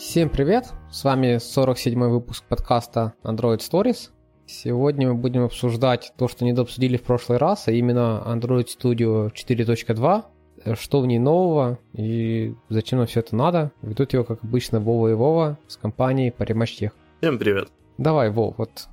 Всем привет! С вами 47-й выпуск подкаста Android Stories. Сегодня мы будем обсуждать то, что не дообсудили в прошлый раз, а именно Android Studio 4.2, что в ней нового и зачем нам все это надо. Ведут его, как обычно, Вова и Вова с компанией Parimatch Всем привет! Давай, Вов, вот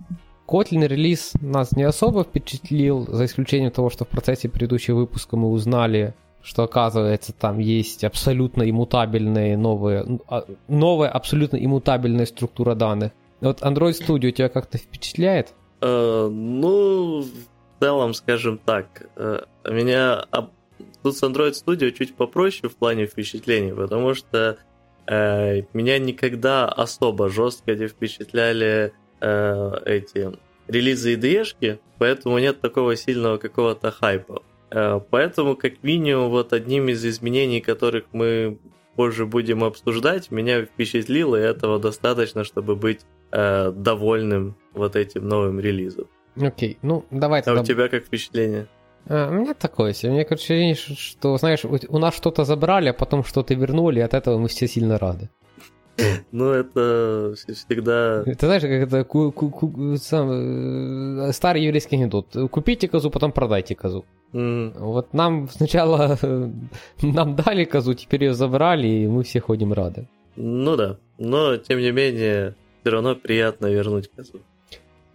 Kotlin релиз нас не особо впечатлил, за исключением того, что в процессе предыдущего выпуска мы узнали, что оказывается там есть абсолютно иммутабельные новые, а, новая абсолютно иммутабельная структура данных. Вот Android Studio тебя как-то впечатляет? Uh, ну, в целом, скажем так, uh, меня тут с Android Studio чуть попроще в плане впечатлений, потому что uh, меня никогда особо жестко не впечатляли эти релизы IDE-шки, поэтому нет такого сильного какого-то хайпа. Э, поэтому, как минимум, вот одним из изменений, которых мы позже будем обсуждать, меня впечатлило, и этого достаточно, чтобы быть э, довольным вот этим новым релизом. Окей, okay. ну давай тогда... А у тебя как впечатление? А, у меня такое себе. Мне кажется, ощущение, что, знаешь, у нас что-то забрали, а потом что-то вернули, и от этого мы все сильно рады. Ну, это всегда... Ты знаешь, как это ку- ку- ку- сам, э, старый еврейский анекдот. Купите козу, потом продайте козу. Mm. Вот нам сначала нам дали козу, теперь ее забрали, и мы все ходим рады. Ну да, но тем не менее, все равно приятно вернуть козу.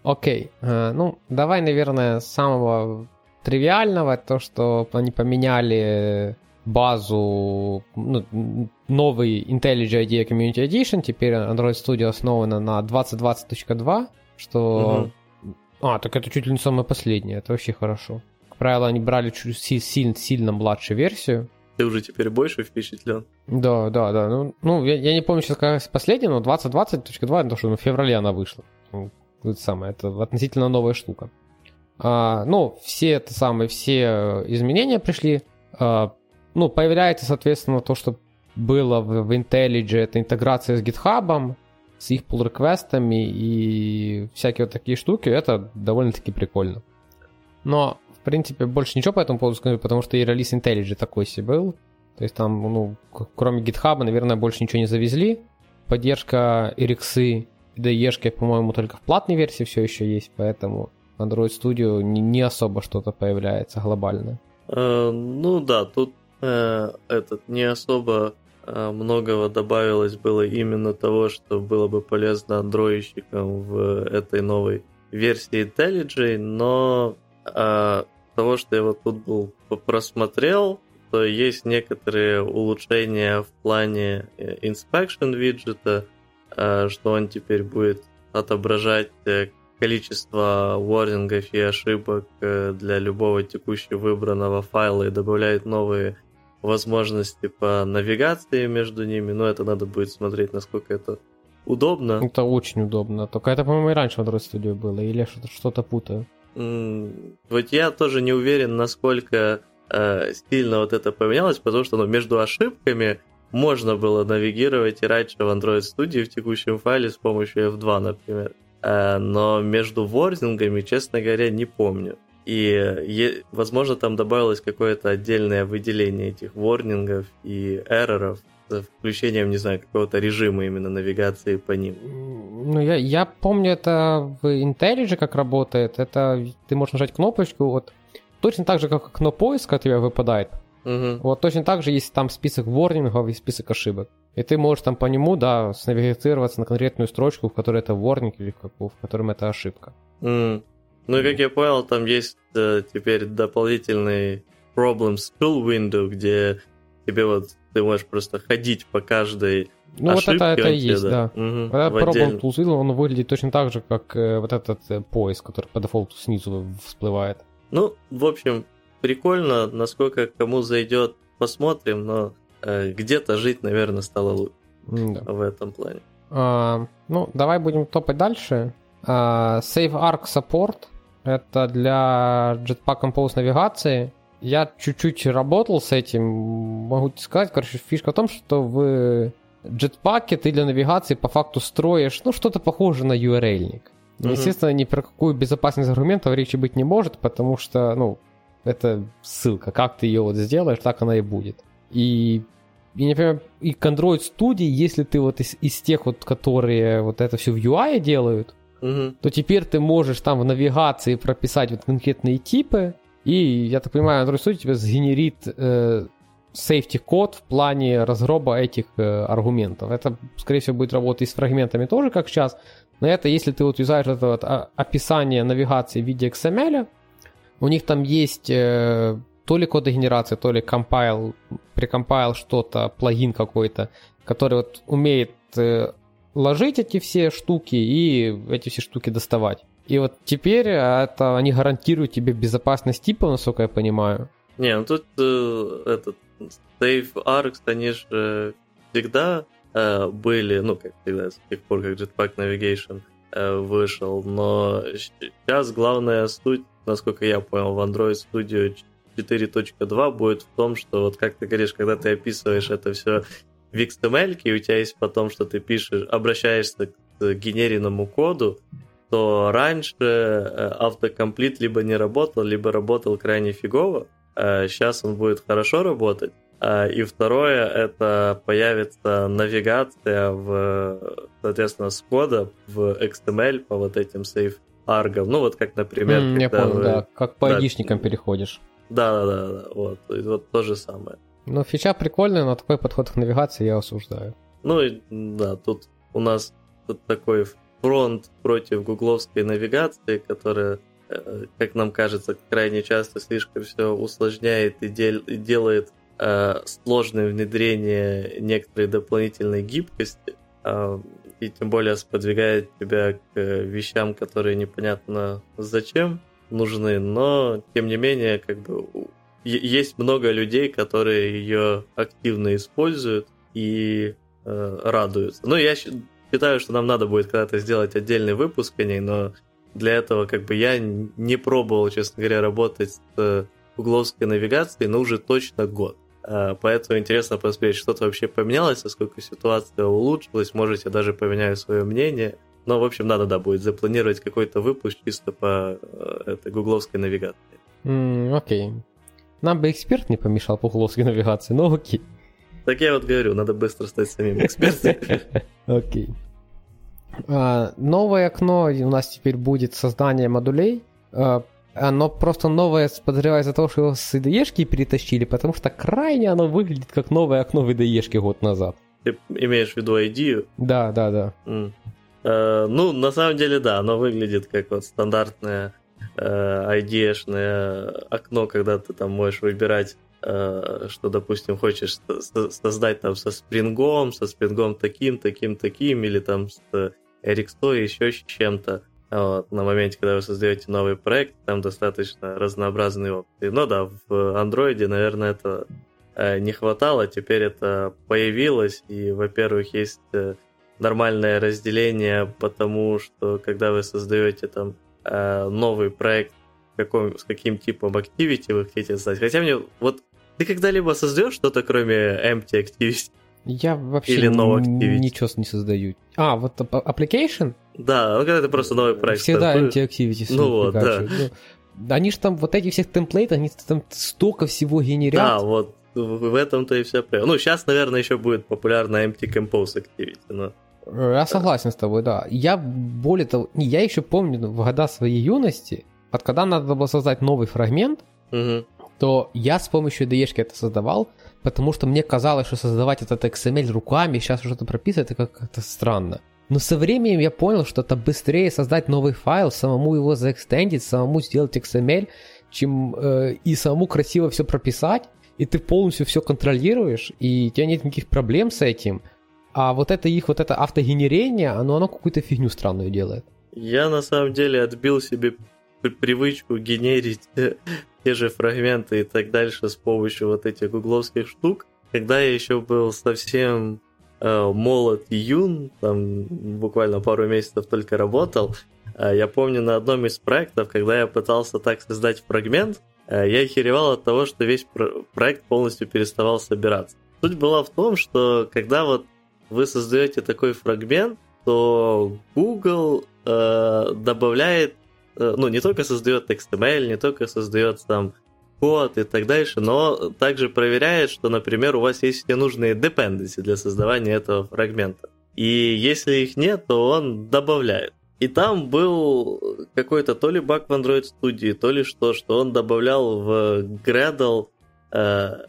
Окей, okay. ну давай, наверное, с самого тривиального, то, что они поменяли базу, ну, новый IntelliJ IDEA Community Edition, теперь Android Studio основана на 2020.2, что... Угу. А, так это чуть ли не самое последнее, это вообще хорошо. Как правило, они брали чуть сильно, сильно младшую версию. Ты уже теперь больше впечатлен? Да, да, да. Ну, ну я, я не помню сейчас, какая последняя, но 2020.2, это что ну, в феврале она вышла. Ну, это самое, это относительно новая штука. А, ну, все это самое, все изменения пришли. А, ну, появляется, соответственно, то, что было в, в IntelliJ, это интеграция с GitHub, с их pull реквестами и всякие вот такие штуки, это довольно-таки прикольно. Но, в принципе, больше ничего по этому поводу скажу, потому что и релиз IntelliJ такой себе был. То есть там, ну, кроме GitHub, наверное, больше ничего не завезли. Поддержка RX и DE, по-моему, только в платной версии все еще есть, поэтому Android Studio не, не особо что-то появляется глобальное. Uh, ну да, тут э, этот не особо э, многого добавилось было именно того, что было бы полезно андроидщикам в этой новой версии IntelliJ, но э, того, что я вот тут был просмотрел, то есть некоторые улучшения в плане э, inspection виджета, э, что он теперь будет отображать э, количество ворнингов и ошибок для любого текущего выбранного файла и добавляет новые возможности по навигации между ними, но это надо будет смотреть, насколько это удобно. Это очень удобно. Только это, по-моему, и раньше в Android Studio было, или что-то, что-то путаю. Вот я тоже не уверен, насколько э, сильно вот это поменялось, потому что ну, между ошибками можно было навигировать и раньше в Android Studio в текущем файле с помощью F2, например. Э, но между ворнингами, честно говоря, не помню. И, возможно, там добавилось какое-то отдельное выделение этих ворнингов и эрроров с включением, не знаю, какого-то режима именно навигации по ним. Ну, я, я помню это в IntelliJ как работает. Это ты можешь нажать кнопочку, вот точно так же, как окно поиска от тебя выпадает. Угу. Вот точно так же есть там список ворнингов и список ошибок. И ты можешь там по нему, да, снавигироваться на конкретную строчку, в которой это ворнинг или в, в котором это ошибка. Mm. Ну как я понял, там есть э, теперь дополнительный Problems Tool Window, где тебе вот ты можешь просто ходить по каждой ну, вот это, это и есть, да. да. Угу, это Problem Tools Window, он выглядит точно так же, как э, вот этот э, поиск, который по дефолту снизу всплывает. Ну, в общем, прикольно, насколько кому зайдет, посмотрим, но э, где-то жить, наверное, стало лучше да. в этом плане. А, ну, давай будем топать дальше. А, Save Arc Support это для Jetpack Compose навигации. Я чуть-чуть работал с этим. Могу сказать, короче, фишка в том, что в Jetpack ты для навигации по факту строишь, ну, что-то похоже на URL-ник. Uh-huh. Естественно, ни про какую безопасность аргументов речи быть не может, потому что, ну, это ссылка. Как ты ее вот сделаешь, так она и будет. И не понимаю, и к Android Studio, если ты вот из, из тех вот, которые вот это все в UI делают, То теперь ты можешь там в навигации прописать вот конкретные типы, и, я так понимаю, Android Studio тебе сгенерит э, safety код в плане разгроба этих э, аргументов. Это, скорее всего, будет работать и с фрагментами тоже, как сейчас. Но это, если ты вот юзаешь это вот а, описание навигации в виде XML, у них там есть э, то ли кодогенерация, то ли compile, прикомпайл что-то, плагин какой-то, который вот умеет э, ложить эти все штуки и эти все штуки доставать. И вот теперь это они гарантируют тебе безопасность типа, насколько я понимаю. Не, ну тут э, этот Save Arcs, они же всегда э, были, ну, как всегда, с тех пор, как Jetpack Navigation э, вышел, но сейчас главная суть, насколько я понял, в Android Studio 4.2 будет в том, что вот как ты говоришь, когда ты описываешь это все в XML, и у тебя есть потом, что ты пишешь, обращаешься к генеренному коду, то раньше э, автокомплит либо не работал, либо работал крайне фигово. Сейчас он будет хорошо работать. А, И второе, это появится навигация в, соответственно, с кода в XML по вот этим сейф аргам. Ну, вот как, например, М, я понял, вы- да, как по айдишникам переходишь. Да, да, да, да, вот, вот то же самое. Ну, фича прикольная, но такой подход к навигации я осуждаю. Ну и да, тут у нас тут такой фронт против гугловской навигации, которая, э, как нам кажется, крайне часто слишком все усложняет и, дел- и делает э, сложное внедрение некоторой дополнительной гибкости, а, и тем более сподвигает тебя к э, вещам, которые непонятно зачем нужны, но тем не менее, как бы есть много людей, которые ее активно используют и э, радуются. Ну, я считаю, что нам надо будет когда-то сделать отдельный выпуск о ней, но для этого как бы я не пробовал, честно говоря, работать с э, угловской навигацией, но уже точно год. Э, Поэтому интересно посмотреть, что-то вообще поменялось, насколько ситуация улучшилась, может, я даже поменяю свое мнение. Но, в общем, надо, да, будет запланировать какой-то выпуск чисто по э, этой гугловской навигации. Окей. Нам бы эксперт не помешал по угловской навигации, но окей. Так я вот говорю, надо быстро стать самим экспертом. Окей. А, Новое окно у нас теперь будет создание модулей. А, Оно просто новое, подозреваю, из-за того, что его с IDE перетащили, потому что крайне оно выглядит как новое окно в IDE год назад. Ты имеешь в виду ID? Да, да, да. Э, Ну, на самом деле, да, оно выглядит как вот стандартное ID-шное окно, когда ты там можешь выбирать, э, что, допустим, хочешь со- со- создать там со спрингом, со спрингом таким, таким, таким, или там с RX100, еще с чем-то. Вот, на моменте, когда вы создаете новый проект, там достаточно разнообразные опции. Но да, в андроиде, наверное, это э, не хватало, теперь это появилось, и, во-первых, есть э, нормальное разделение, потому что когда вы создаете там э, новый проект, каком, с каким типом activity вы хотите создать. Хотя мне вот ты когда-либо создаешь что-то, кроме empty activity? Я вообще Или no activity. ничего не создаю. А, вот application? Да, ну когда ты просто новый проект Всегда стартуешь. anti-activity. Ну вот, да. Ну, они же там, вот этих всех темплейтов, они там столько всего генерят. Да, вот в этом-то и вся проблема. Ну, сейчас, наверное, еще будет популярна empty compose activity, но Я согласен с тобой, да. Я более того, не, я еще помню ну, в года своей юности, вот когда надо было создать новый фрагмент, Мгм. то я с помощью IDE это создавал, потому что мне казалось, что создавать этот XML руками, сейчас что-то прописывать, это как-то странно. Но со временем я понял, что это быстрее создать новый файл, самому его заэкстендить, самому сделать XML, чем э, и самому красиво все прописать, и ты полностью все контролируешь, и у тебя нет никаких проблем с этим. А вот это их, вот это автогенерение, оно, оно какую-то фигню странную делает. Я на самом деле отбил себе при- привычку генерить э, те же фрагменты и так дальше с помощью вот этих гугловских штук. Когда я еще был совсем э, молод и юн, там буквально пару месяцев только работал, э, я помню на одном из проектов, когда я пытался так создать фрагмент, э, я охеревал от того, что весь про- проект полностью переставал собираться. Суть была в том, что когда вот вы создаете такой фрагмент, то Google э, добавляет, э, ну, не только создает XML, не только создает там код и так дальше, но также проверяет, что, например, у вас есть все нужные dependency для создавания этого фрагмента. И если их нет, то он добавляет. И там был какой-то то ли баг в Android Studio, то ли что, что он добавлял в Gradle э,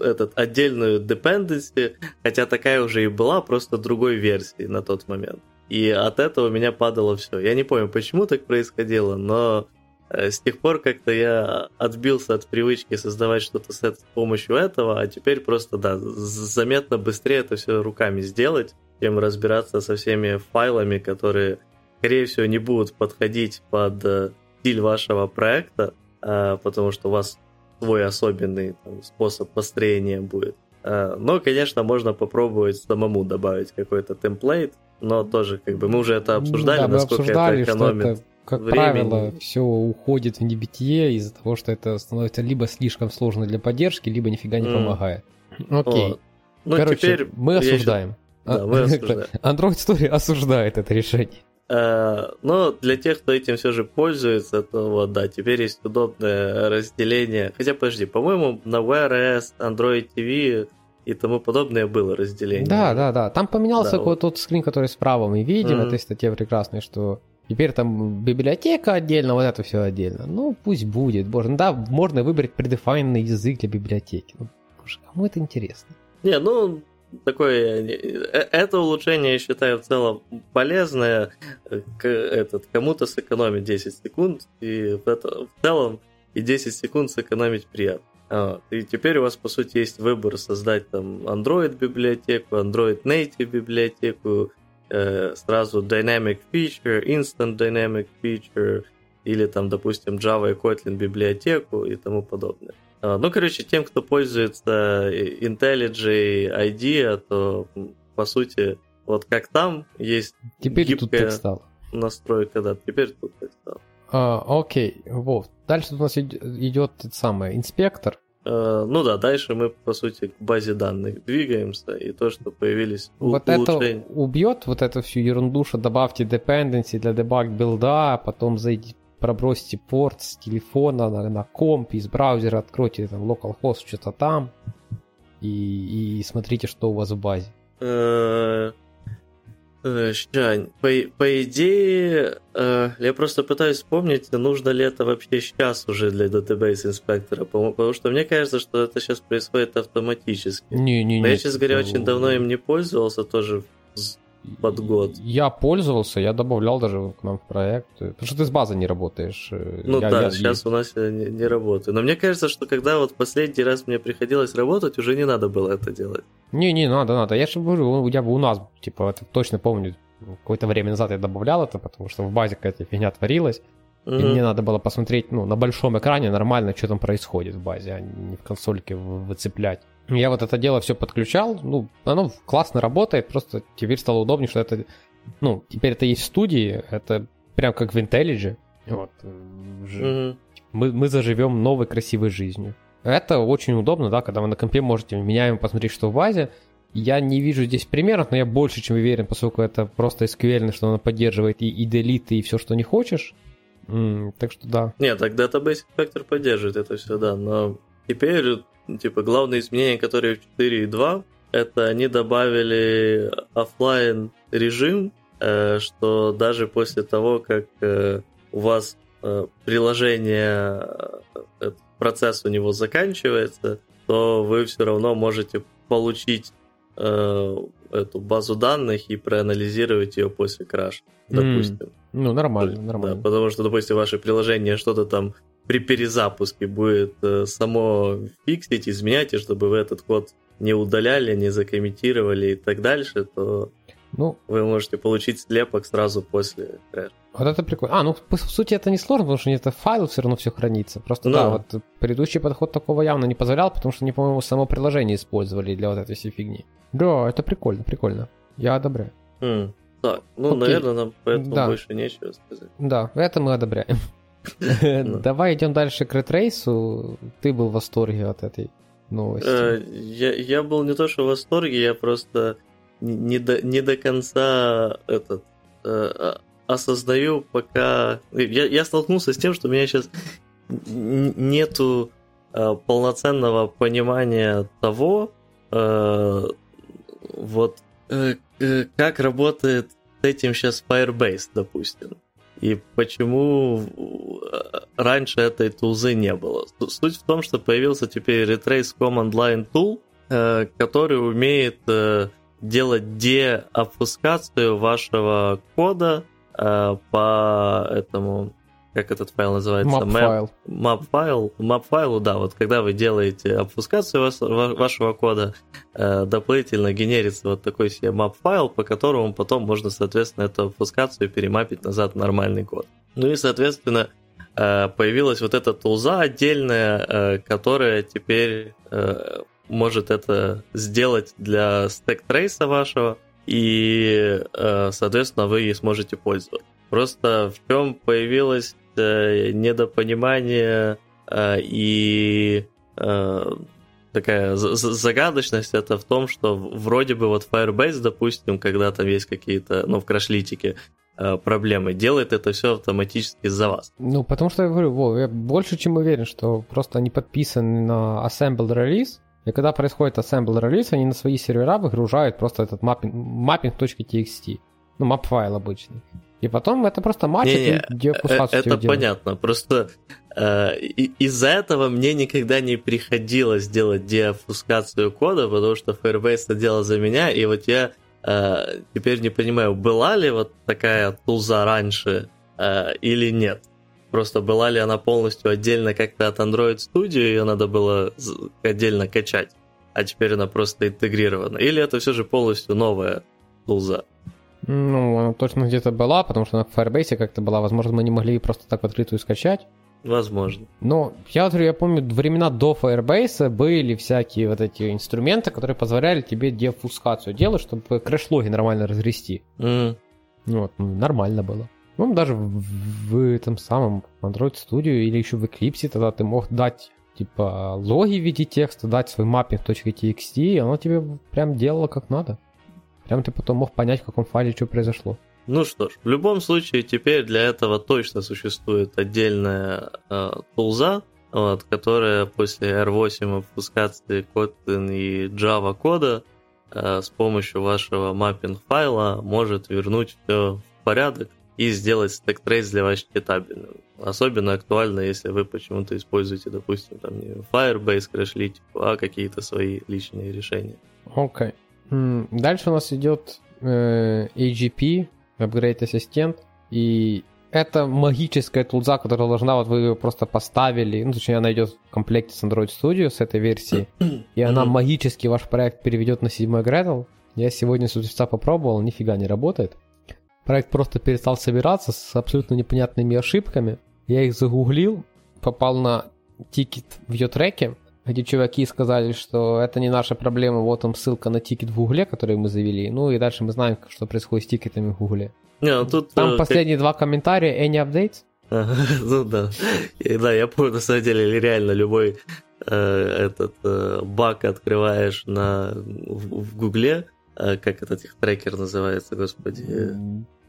этот отдельную dependency, хотя такая уже и была, просто другой версии на тот момент. И от этого меня падало все. Я не помню, почему так происходило, но э, с тех пор как-то я отбился от привычки создавать что-то с, помощью этого, а теперь просто, да, заметно быстрее это все руками сделать, чем разбираться со всеми файлами, которые, скорее всего, не будут подходить под э, стиль вашего проекта, э, потому что у вас свой особенный там, способ построения будет. Но, конечно, можно попробовать самому добавить какой-то темплейт, но тоже как бы мы уже это обсуждали, да, насколько обсуждали, это экономит что это, как времени. правило, все уходит в небытие из-за того, что это становится либо слишком сложно для поддержки, либо нифига не mm. помогает. Окей. Вот. Ну, Короче, теперь мы осуждаем. Да, мы осуждаем. Android Story осуждает это решение. Uh, но для тех, кто этим все же пользуется, то вот, да, теперь есть удобное разделение. Хотя, подожди, по-моему, на Wear OS, Android TV и тому подобное было разделение. Да, да, да. Там поменялся да, вот тот скрин, который справа мы видим, mm-hmm. этой статье прекрасной, что теперь там библиотека отдельно, вот это все отдельно. Ну, пусть будет. Боже, ну да, можно выбрать предефайнный язык для библиотеки. Ну, боже, кому это интересно? Не, ну, такое, э, это улучшение, я считаю, в целом полезное. Этот, кому-то сэкономить 10 секунд, и в, это, в целом и 10 секунд сэкономить приятно. Вот. И теперь у вас, по сути, есть выбор создать там Android библиотеку, Android Native библиотеку, э, сразу Dynamic Feature, Instant Dynamic Feature, или там, допустим, Java и Kotlin библиотеку и тому подобное. А, ну, короче, тем, кто пользуется IntelliJ IDEA, то, по сути, вот как там есть Теперь гибкая тут так стало. настройка, да, теперь тут так стало. А, окей, вот. Дальше у нас идет тот самый инспектор. Uh, ну да, дальше мы, по сути, к базе данных двигаемся, и то, что появились Вот улучшения. это убьет вот эту всю ерунду, что добавьте dependency для дебаг билда, потом зайдите, пробросьте порт с телефона на, на комп, из браузера откройте там localhost, что-то там, и, и смотрите, что у вас в базе. Uh, Щань, по, по идее, э, я просто пытаюсь вспомнить, нужно ли это вообще сейчас уже для Database инспектора, потому что мне кажется, что это сейчас происходит автоматически. Не, не, не. Я, честно говоря, очень давно им не пользовался, тоже под год. Я пользовался, я добавлял даже к нам в проект. Потому что ты с базой не работаешь. Э, ну я, да, я, сейчас у нас я не, не работаю. Но мне кажется, что когда вот последний раз мне приходилось работать, уже не надо было это делать. Не, не надо, надо. Я же говорю, я бы у нас, типа, это точно помню, какое-то время назад я добавлял это, потому что в базе какая-то фигня творилась. Mm-hmm. И мне надо было посмотреть, ну, на большом экране нормально, что там происходит в базе, а не в консольке выцеплять. Я вот это дело все подключал, ну, оно классно работает, просто теперь стало удобнее, что это, ну, теперь это есть в студии, это прям как в IntelliJ, вот, mm-hmm. мы, мы заживем новой красивой жизнью. Это очень удобно, да, когда вы на компе можете меняем, посмотреть, что в базе. Я не вижу здесь примеров, но я больше чем уверен, поскольку это просто SQL, что она поддерживает и, и delete, и все, что не хочешь. М-м, так что да. Нет, так Database Inspector поддерживает это все, да, но теперь типа, главные изменения, которые в 4.2, это они добавили офлайн режим, э, что даже после того, как э, у вас э, приложение, процесс у него заканчивается, то вы все равно можете получить эту базу данных и проанализировать ее после краш, допустим. Mm. Ну, нормально, нормально. Да, потому что, допустим, ваше приложение что-то там при перезапуске будет э, само фиксить, изменять, и чтобы вы этот код не удаляли, не закомментировали и так дальше, то ну, вы можете получить слепок сразу после крэша. Вот это прикольно. А, ну, по сути, это не сложно, потому что это файл все равно все хранится. Просто, да, да вот предыдущий подход такого явно не позволял, потому что они, по-моему, само приложение использовали для вот этой всей фигни. Да, это прикольно, прикольно. Я одобряю. Mm. Так, ну, Окей. наверное, нам поэтому да. больше нечего сказать. Да, это мы одобряем. Давай идем дальше к ретрейсу. Ты был в восторге от этой новости. Э, я, я был не то, что в восторге, я просто не до, не до конца этот э, осознаю, пока... Я, я столкнулся с тем, что меня сейчас нету э, полноценного понимания того, вот как работает с этим сейчас Firebase, допустим. И почему э, раньше этой тулзы не было. Суть в том, что появился теперь Retrace Command Line Tool, э, который умеет э, делать деобфускацию вашего кода по этому как этот файл называется? Map файл. Map файл. Map файлу, да, вот когда вы делаете обфускацию вашего кода, дополнительно генерится вот такой себе map файл, по которому потом можно, соответственно, эту обфускацию перемапить назад в нормальный код. Ну и, соответственно, Э, появилась вот эта тулза отдельная, э, которая теперь э, может это сделать для стек-трейса вашего, и, соответственно, вы ей сможете пользоваться. Просто в чем появилось недопонимание и такая загадочность это в том, что вроде бы вот Firebase, допустим, когда там есть какие-то, ну, в крашлитике, Э, проблемы, делает это все автоматически за вас. Ну, потому что я говорю, Вов, я больше чем уверен, что просто они подписаны на assembled release, и когда происходит assembled release, они на свои сервера выгружают просто этот mapping, mapping.txt, ну, map файл обычный. И потом это просто матчит не, не, деопускацию. Это делать. понятно, просто э, из-за этого мне никогда не приходилось делать деопускацию кода, потому что Firebase это делал за меня, и вот я Э, теперь не понимаю, была ли вот такая тулза раньше э, или нет. Просто была ли она полностью отдельно как-то от Android Studio, ее надо было отдельно качать, а теперь она просто интегрирована. Или это все же полностью новая тулза? Ну, она точно где-то была, потому что она в Firebase как-то была. Возможно, мы не могли ее просто так в открытую скачать. Возможно. Но я, я помню, времена до Firebase были всякие вот эти инструменты, которые позволяли тебе дефускацию делать, чтобы крэш-логи нормально разгрести. Mm. Вот, ну, нормально было. Ну, даже в, в этом самом Android Studio или еще в Eclipse тогда ты мог дать типа логи в виде текста, дать свой mapping.txt, и оно тебе прям делало как надо. Прям ты потом мог понять, в каком файле что произошло. Ну что ж, в любом случае теперь для этого точно существует отдельная э, тулза, вот, которая после R8 обфускации Kotlin и Java кода э, с помощью вашего маппинг файла может вернуть все в порядок и сделать стек трейс для вас читабельным. Особенно актуально, если вы почему-то используете, допустим, там не Firebase Crashlytics, а какие-то свои личные решения. Окей. Okay. Дальше у нас идет э, AGP, Upgrade ассистент, и это магическая тулза, которая должна, вот вы ее просто поставили, ну, точнее, она идет в комплекте с Android Studio, с этой версии, и она магически ваш проект переведет на седьмой Gradle. Я сегодня с утреца попробовал, нифига не работает. Проект просто перестал собираться с абсолютно непонятными ошибками. Я их загуглил, попал на тикет в issue трекере, где чуваки сказали, что это не наша проблема, вот там ссылка на тикет в Гугле, который мы завели. Ну и дальше мы знаем, что происходит с тикетами в Гугле. Не, ну тут, там э, последние как... два комментария, any updates? ну да. да, я помню, на самом деле, реально любой э, этот э, баг открываешь на, в, в Гугле, э, как этот их трекер называется, господи.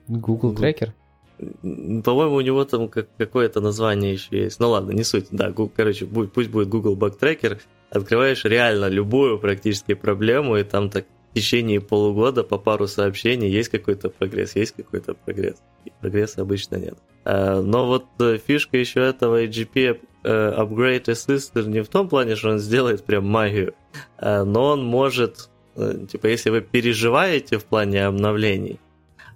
Google трекер? По-моему, у него там как, какое-то название еще есть. Ну ладно, не суть. Да, короче, будь, пусть будет Google Bug Tracker. Открываешь реально любую практически проблему, и там так в течение полугода по пару сообщений есть какой-то прогресс, есть какой-то прогресс. И прогресса обычно нет. А, но вот э, фишка еще этого AGP э, Upgrade Assistant не в том плане, что он сделает прям магию, а, но он может, э, типа, если вы переживаете в плане обновлений,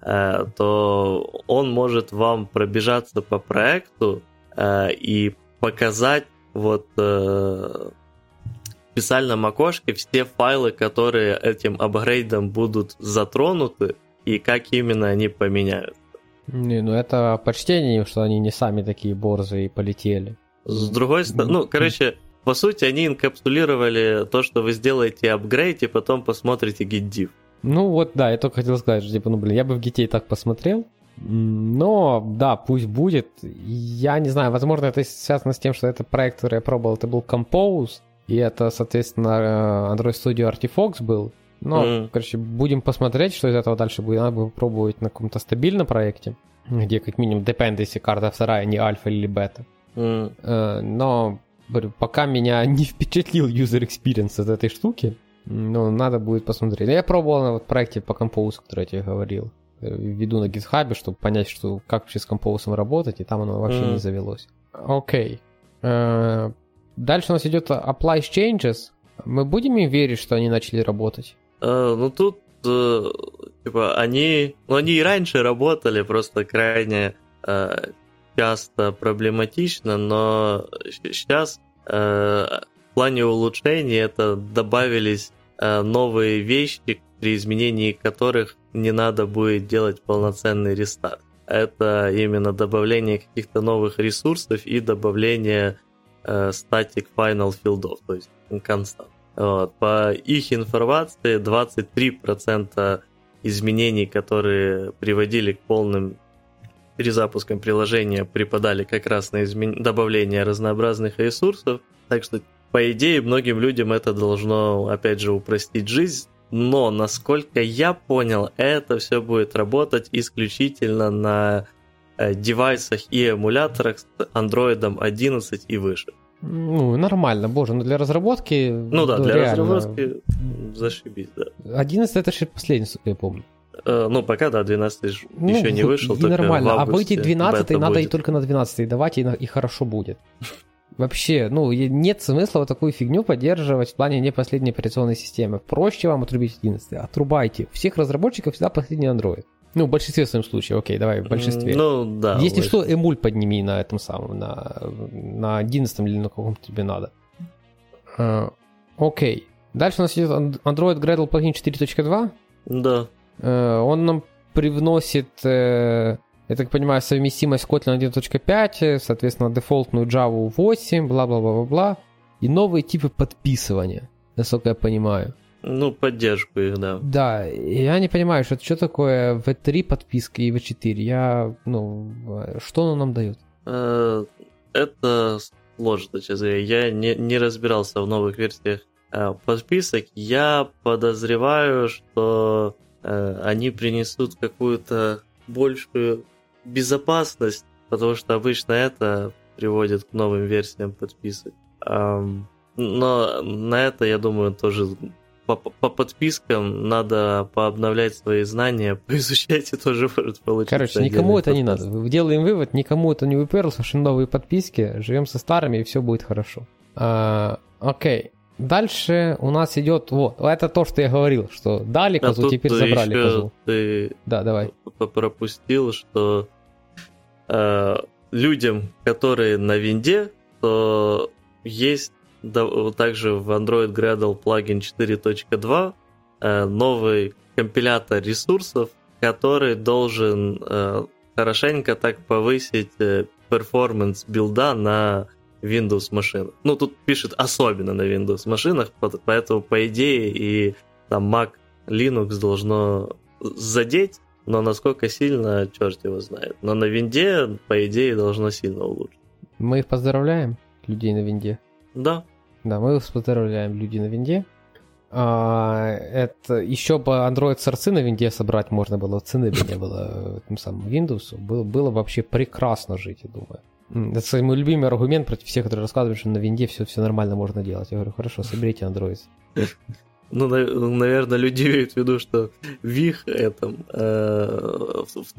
то он может вам пробежаться по проекту э, и показать вот э, в специальном окошке все файлы, которые этим апгрейдом будут затронуты и как именно они поменяются. Не, ну это почтение, что они не сами такие борзые и полетели. С другой стороны, ну, короче, по сути, они инкапсулировали то, что вы сделаете апгрейд, и потом посмотрите gitdiff. Ну вот, да, я только хотел сказать, что, типа, ну, блин, я бы в детей так посмотрел. Но, да, пусть будет. Я не знаю, возможно, это связано с тем, что этот проект, который я пробовал, это был Compose, и это, соответственно, э, Android Studio Artifox был. Но, mm. короче, будем посмотреть, что из этого дальше будет. Надо бы попробовать на каком-то стабильном проекте, где как минимум dependency карта вторая, не альфа или бета. Э, но пока меня не впечатлил user experience от этой штуки, ну, надо будет посмотреть. Но я пробовал на вот проекте по Compose, который я тебе говорил. Э, Веду на GitHub, чтобы понять, что, как вообще с Compose работать, и там оно вообще Мгм. не завелось. Окей. Э, Дальше у нас идет apply changes. Мы будем им верить, что они начали работать? Э, ну тут, типа, они, ну они и раньше работали, просто крайне э, часто проблематично, но сейчас в плане улучшений это добавились новые вещи, при изменении которых не надо будет делать полноценный рестарт. Это именно добавление каких-то новых ресурсов и добавление э, static final филдов, то есть констант. Вот. По их информации 23% изменений, которые приводили к полным перезапускам приложения, припадали как раз на измен... добавление разнообразных ресурсов. Так что, по идее, многим людям это должно, опять же, упростить жизнь. Но, насколько я понял, это все будет работать исключительно на э, девайсах и эмуляторах с Android 11 и выше. Ну, нормально, боже, ну для разработки... Ну да, для реально. разработки зашибись, да. 11 это же последний, сколько я помню. Э, Ну, пока, да, 12 ж Ну, еще не вышел. и только нормально. а выйти августе 12 бета надо и будет. только на 12 давать, и, и хорошо будет. Вообще, ну, нет смысла вот такую фигню поддерживать в плане не последней операционной системы. Проще вам отрубить 11. Отрубайте. Всех разработчиков всегда последний Android. Ну, в большинстве своем случае, окей, давай, в большинстве. Ну, да. Если что, эмуль подними на этом самом, на, на 11 или на каком тебе надо. А, окей. Дальше у нас идет Android Gradle плагин 4.2. Да. Э, Он нам привносит, э, я так понимаю, совместимость Kotlin 1.5, э, соответственно, дефолтную Java 8, бла-бла-бла-бла-бла, и новые типы подписывания, насколько я понимаю. Ну, поддержку их, да. Да, я не понимаю, что, что такое V3 подписка и V4. Я, ну, что оно нам дает? Э, Это сложно, честно говоря. Я не, не разбирался в новых версиях э, подписок. Я подозреваю, что они принесут какую-то большую безопасность, потому что обычно это приводит к новым версиям подписок. Но на это, я думаю, тоже по, по подпискам надо пообновлять свои знания, поизучать и тоже может получиться. Короче, никому это не надо. Делаем вывод, никому это не выперло, слушаем новые подписки, живем со старыми, и все будет хорошо. А, окей. Дальше у нас идет, вот, это то, что я говорил, что дали А козу, тут теперь забрали козу. Ты Да, давай. пропустил, что э, людям, которые на винде, то есть да- также в Android Gradle плагин 4.2 э, новый компилятор ресурсов, который должен э, хорошенько так повысить э, performance билда на Windows машинах. Ну, тут пишет особенно на Windows машинах, поэтому, по идее, и там Mac, Linux должно задеть, но насколько сильно, черт его знает. Но на винде, по идее, должно сильно улучшить. Мы их поздравляем, людей на винде. Да. Да, мы их поздравляем, люди на винде. А, это еще бы Android сорцы на винде собрать можно было, цены бы не было этим самым Windows. Было, было вообще прекрасно жить, я думаю. Это кстати, мой любимый аргумент против всех, которые рассказывают, что на винде все, все нормально можно делать. Я говорю, хорошо, соберите Android. Ну, на- наверное, люди имеют в виду, что в их этом, э, в,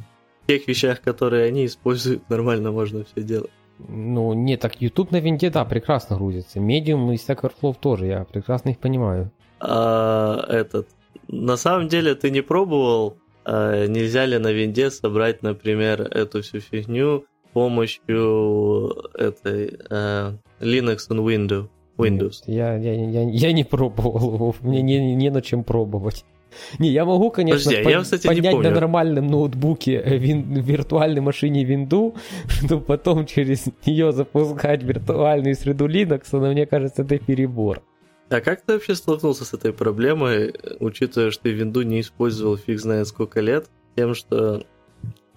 тех вещах, которые они используют, нормально можно все делать. Ну, не, так YouTube на винде, да, прекрасно грузится. Medium и Stack Overflow тоже, я прекрасно их понимаю. А этот, на самом деле, ты не пробовал, э, нельзя ли на винде собрать, например, эту всю фигню помощью этой э, Linux and Windows? Windows. Нет, я, я, я, я не пробовал мне не, не, на чем пробовать. Не, я могу, конечно, Подожди, а я, кстати, поднять на нормальном ноутбуке э, вин- виртуальной машине винду, чтобы потом через нее запускать виртуальную среду Linux, но мне кажется, это перебор. А как ты вообще столкнулся с этой проблемой, учитывая, что ты винду не использовал фиг знает сколько лет, тем, что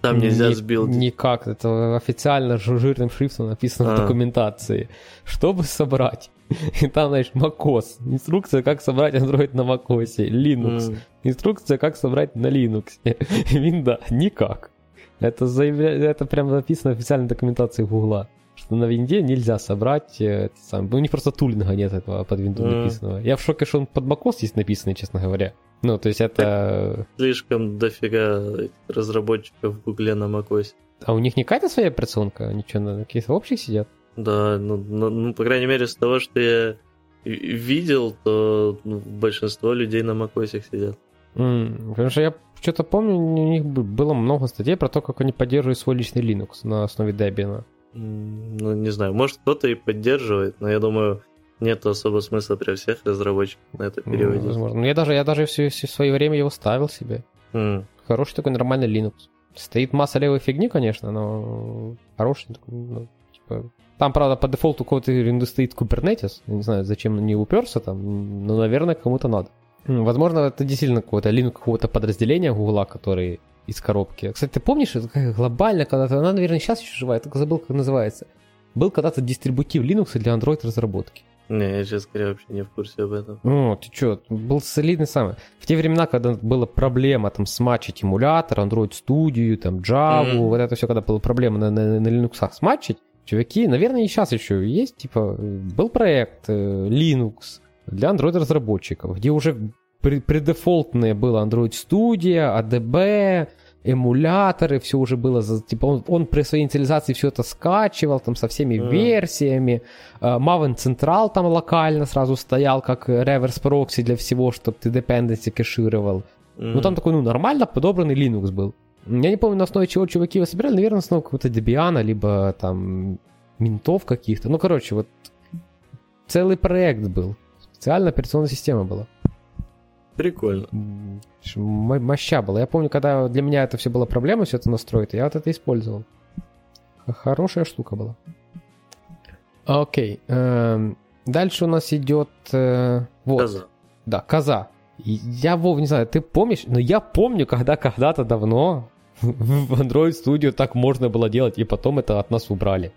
там нельзя Ни- сбилдить? Никак, это официально жир- жирным шрифтом написано в А. документации. Чтобы собрать, и там, знаешь, macOS, инструкция, как собрать Android на macOS, Linux, М. Инструкция, как собрать на Linux. Винда никак. Это, заявля... это прям написано в официальной документации Гугла. что на винде нельзя собрать это сам. У них просто тулинга нет этого под винду mm. написанного. Я в шоке, что он под macOS есть написанный, честно говоря. Ну, то есть это... Слишком дофига разработчиков в Гугле на macOS. А у них не какая-то своя операционка? Они что, на каких-то общих сидят? Да, ну, ну, ну, по крайней мере, с того, что я видел, то ну, большинство людей на macOS сидят. Mm, потому что я что-то помню, у них было много статей про то, как они поддерживают свой личный Linux на основе Debian. Ну, не знаю, может кто-то и поддерживает, но я думаю, нет особо смысла при всех разработчиков на это переводить. возможно. Ну, я даже, я даже все, все свое время его ставил себе. Mm. Хороший такой нормальный Linux. Стоит масса левой фигни, конечно, но хороший такой, ну, типа... Там, правда, по дефолту какой-то винды стоит Kubernetes. Я не знаю, зачем не уперся там, но, наверное, кому-то надо. Возможно, это действительно какой-то Linux какого-то подразделения Гугла, который из коробки. Кстати, ты помнишь, это такая глобальная когда-то, она, наверное, сейчас еще жива, я только забыл, как называется. Был когда-то дистрибутив Linux для Android разработки. Не, я сейчас, скорее, вообще не в курсе об этом. Ну, ты что, был солидный самый. В те времена, когда была проблема там смачить эмулятор, Android Studio, там Java, mm-hmm. вот это все, когда была проблема на, на, на Linux смачить, чуваки, наверное, и сейчас еще есть, типа, был проект э, Linux для Android разработчиков, где уже преддефолтное было Android Studio, ADB, эмуляторы, все уже было, типа он, он при своей инициализации все это скачивал там со всеми mm. версиями. Uh, Maven Central там локально сразу стоял как реверс прокси для всего, чтобы ты dependency кэшировал. Mm. Ну там такой, ну, нормально подобранный Linux был. Я не помню, на основе чего чуваки его собирали, наверное, на основе какого-то Debian, либо там ментов каких-то. Ну, короче, вот целый проект был. Специальная операционная система была. Прикольно. Моща была. Я помню, когда для меня это все было проблема, все это настроить, я вот это использовал. Хорошая штука была. Окей. Эм, дальше у нас идет... Э, вот. Коза. Да, коза. Я, Вов, не знаю, ты помнишь, но я помню, когда когда-то давно в Android Studio так можно было делать, и потом это от нас убрали.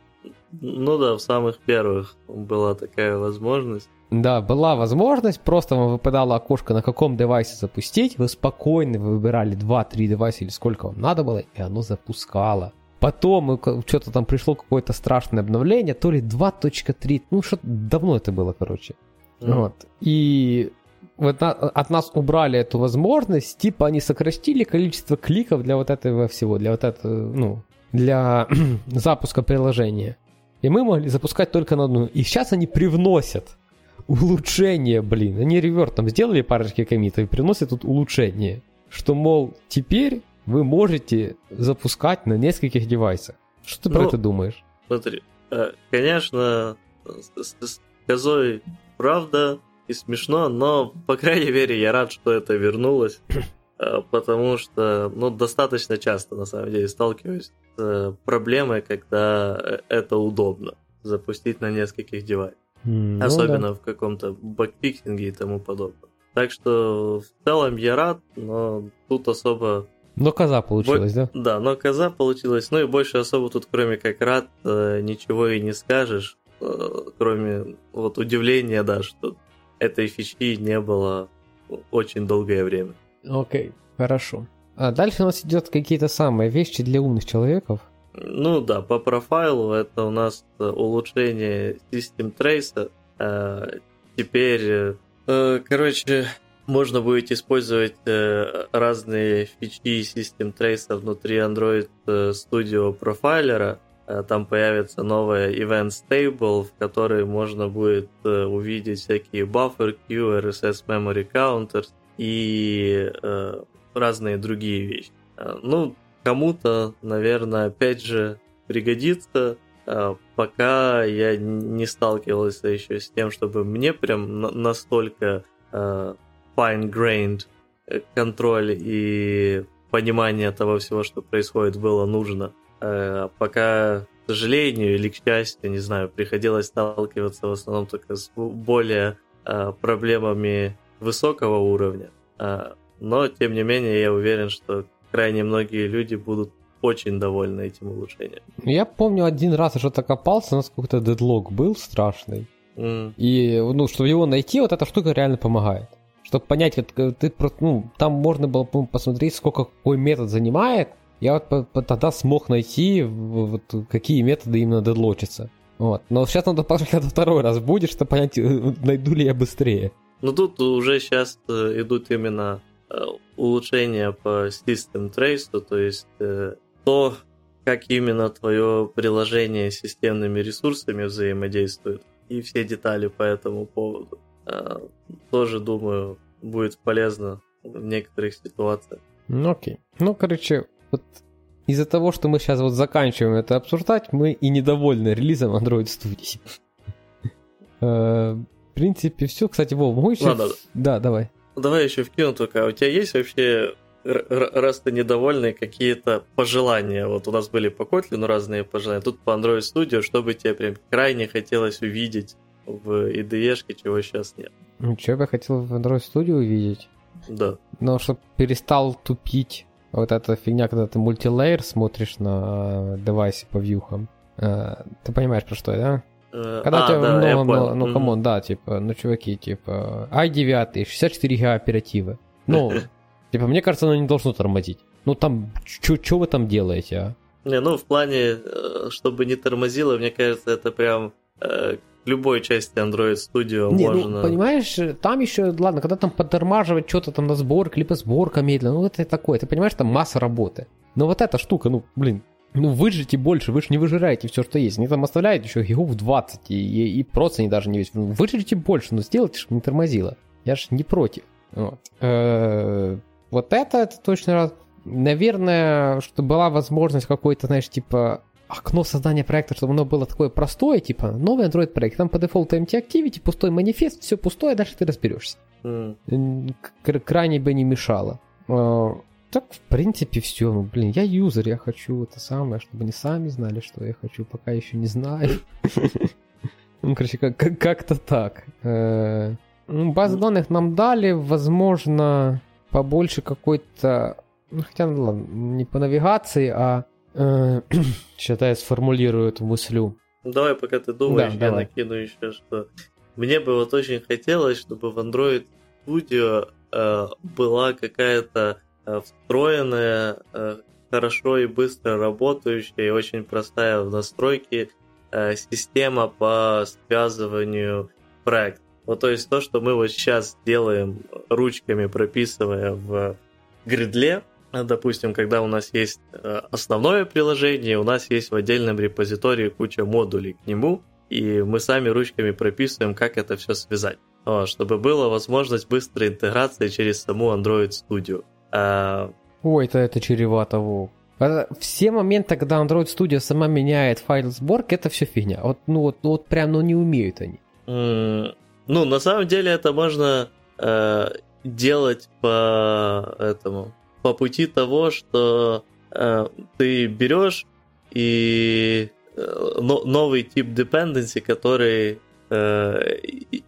Ну да, в самых первых была такая возможность. Да, была возможность, просто вам выпадало окошко, на каком девайсе запустить, вы спокойно выбирали 2-3 девайса или сколько вам надо было, и оно запускало. Потом что-то там пришло какое-то страшное обновление, то ли 2.3, ну что давно это было, короче. Mm. Вот. И вот на, от нас убрали эту возможность, типа они сократили количество кликов для вот этого всего, для вот этого, ну, для запуска приложения. И мы могли запускать только на одну. И сейчас они привносят улучшение, блин. Они реверт там сделали парочки комитов и приносят тут улучшение. Что, мол, теперь вы можете запускать на нескольких девайсах. Что ты ну, про это думаешь? Смотри, э, конечно, с, козой правда и смешно, но, по крайней мере, я рад, что это вернулось. Э, потому что, ну, достаточно часто, на самом деле, сталкиваюсь с э, проблемой, когда это удобно запустить на нескольких девайсах. Mm, Особенно ну, да. в каком-то бэкпикинге и тому подобное. Так что в целом я рад, но тут особо... Но коза получилась, Бо... да? Да, но коза получилась. Ну и больше особо тут, кроме как рад, э, ничего и не скажешь. Кроме вот удивления, да, что этой фичи не было очень долгое время. Окей, хорошо. А дальше у нас идет какие-то самые вещи для умных человеков. Ну да, по профайлу это у нас улучшение System Trace. Э, теперь, э, короче, можно будет использовать э, разные фичи System Trace внутри Android Studio профайлера. Там появится новая Event Stable, в которой можно будет увидеть всякие buffer queue, RSS memory counters и разные другие вещи. Ну, кому-то, наверное, опять же пригодится. А, пока я не сталкивался еще с тем, чтобы мне прям настолько uh, fine-grained э, контроль и понимание того всего, что происходит, было нужно. Uh, пока, к сожалению или к счастью, не знаю, приходилось сталкиваться в основном только с более uh, проблемами высокого уровня. Но, тем не менее, я уверен, что крайне многие люди будут очень довольны этим улучшением. Я помню один раз я что-то копался, у нас какой-то дедлог был страшный. Mm. И, ну, чтобы его найти, вот эта штука реально помогает. Чтобы понять, вот, э, ты, ну, там можно было посмотреть, сколько какой метод занимает, я вот тогда смог найти, вот, какие методы именно дедлочатся. Вот. Но сейчас надо посмотреть, когда второй раз будет, чтобы понять, э, найду ли я быстрее. Ну тут уже сейчас э, идут именно улучшения по System Trace, то есть то, как именно твое приложение с системными ресурсами взаимодействует, и все детали по этому поводу. Тоже, думаю, будет полезно в некоторых ситуациях. Ну окей. Ну, короче, вот из-за того, что мы сейчас вот заканчиваем это обсуждать, мы и недовольны релизом Android Studio. Э, в принципе, все. Кстати, Вов, могу еще... Да, давай. Давай еще вкину только. А у тебя есть вообще, раз ты недовольный, какие-то пожелания? Вот у нас были по Kotlin разные пожелания, тут по Android Studio, что бы тебе прям крайне хотелось увидеть в IDE, чего сейчас нет? Ну, что бы я хотел в Android Studio увидеть? Да. Ну, чтобы перестал тупить вот эта фигня, когда ты multilayer смотришь на девайсе по вьюхам. Э, ты понимаешь, про что я, да? Когда а, у тебя да, много, много, ну, come on, да, типа, ну, чуваки, типа, i9, 64 ГБ оперативы. Ну, типа, мне кажется, оно не должно тормозить. Ну, там, что вы там делаете, а? Не, ну, в плане, э, чтобы не тормозило, мне кажется, это прям э, любой части Android Studio не, ну, можно... Ну, понимаешь, там еще, ладно, когда там подтормаживать что-то там на сборке, либо сборка медленно, ну это такое, ты понимаешь, там масса работы. Но вот эта штука, ну, блин, ну выжите больше, вы же не выжираете все, что есть. Они там оставляют еще гигов 20 и, и, и просто они даже не весь. Ну, выжрите больше, но сделайте, чтобы не тормозило. Я же не против. Вот, э, вот это, это точно Наверное, что была возможность какой-то, знаешь, типа окно создания проекта, чтобы оно было такое простое, типа новый Android проект, там по дефолту MT Activity, пустой манифест, все пустое, дальше ты разберешься. Mm. Крайне бы не мешало. Так, в принципе, все. Ну, блин, я юзер, я хочу это самое, чтобы они сами знали, что я хочу, пока еще не знаю. Ну, короче, как-то так. Э, ну, базы данных нам дали, возможно, побольше какой-то... Ну, хотя, ну, ладно, не по навигации, а Сейчас я сформулирую эту мыслю. Давай, пока ты думаешь, да, я давай. накину еще, что мне бы вот очень хотелось, чтобы в Android Studio э, была какая-то э, встроенная, э, хорошо и быстро работающая и очень простая в настройке э, система по связыванию проектов. Вот то есть то, что мы вот сейчас делаем ручками, прописывая в гридле, допустим, когда у нас есть э, основное приложение, у нас есть в отдельном репозитории куча модулей к нему, и мы сами ручками прописываем, как это все связать, чтобы была возможность быстрой интеграции через саму Android Studio. А, Ой, это, это чревато, Вов. Все моменты, когда Android Studio сама меняет файл сборки, это все фигня. Вот, ну вот, вот прям, ну не умеют они. ну, на самом деле это можно э, делать по этому, по пути того, что э, ты берешь и э, но, новый тип dependency, который э,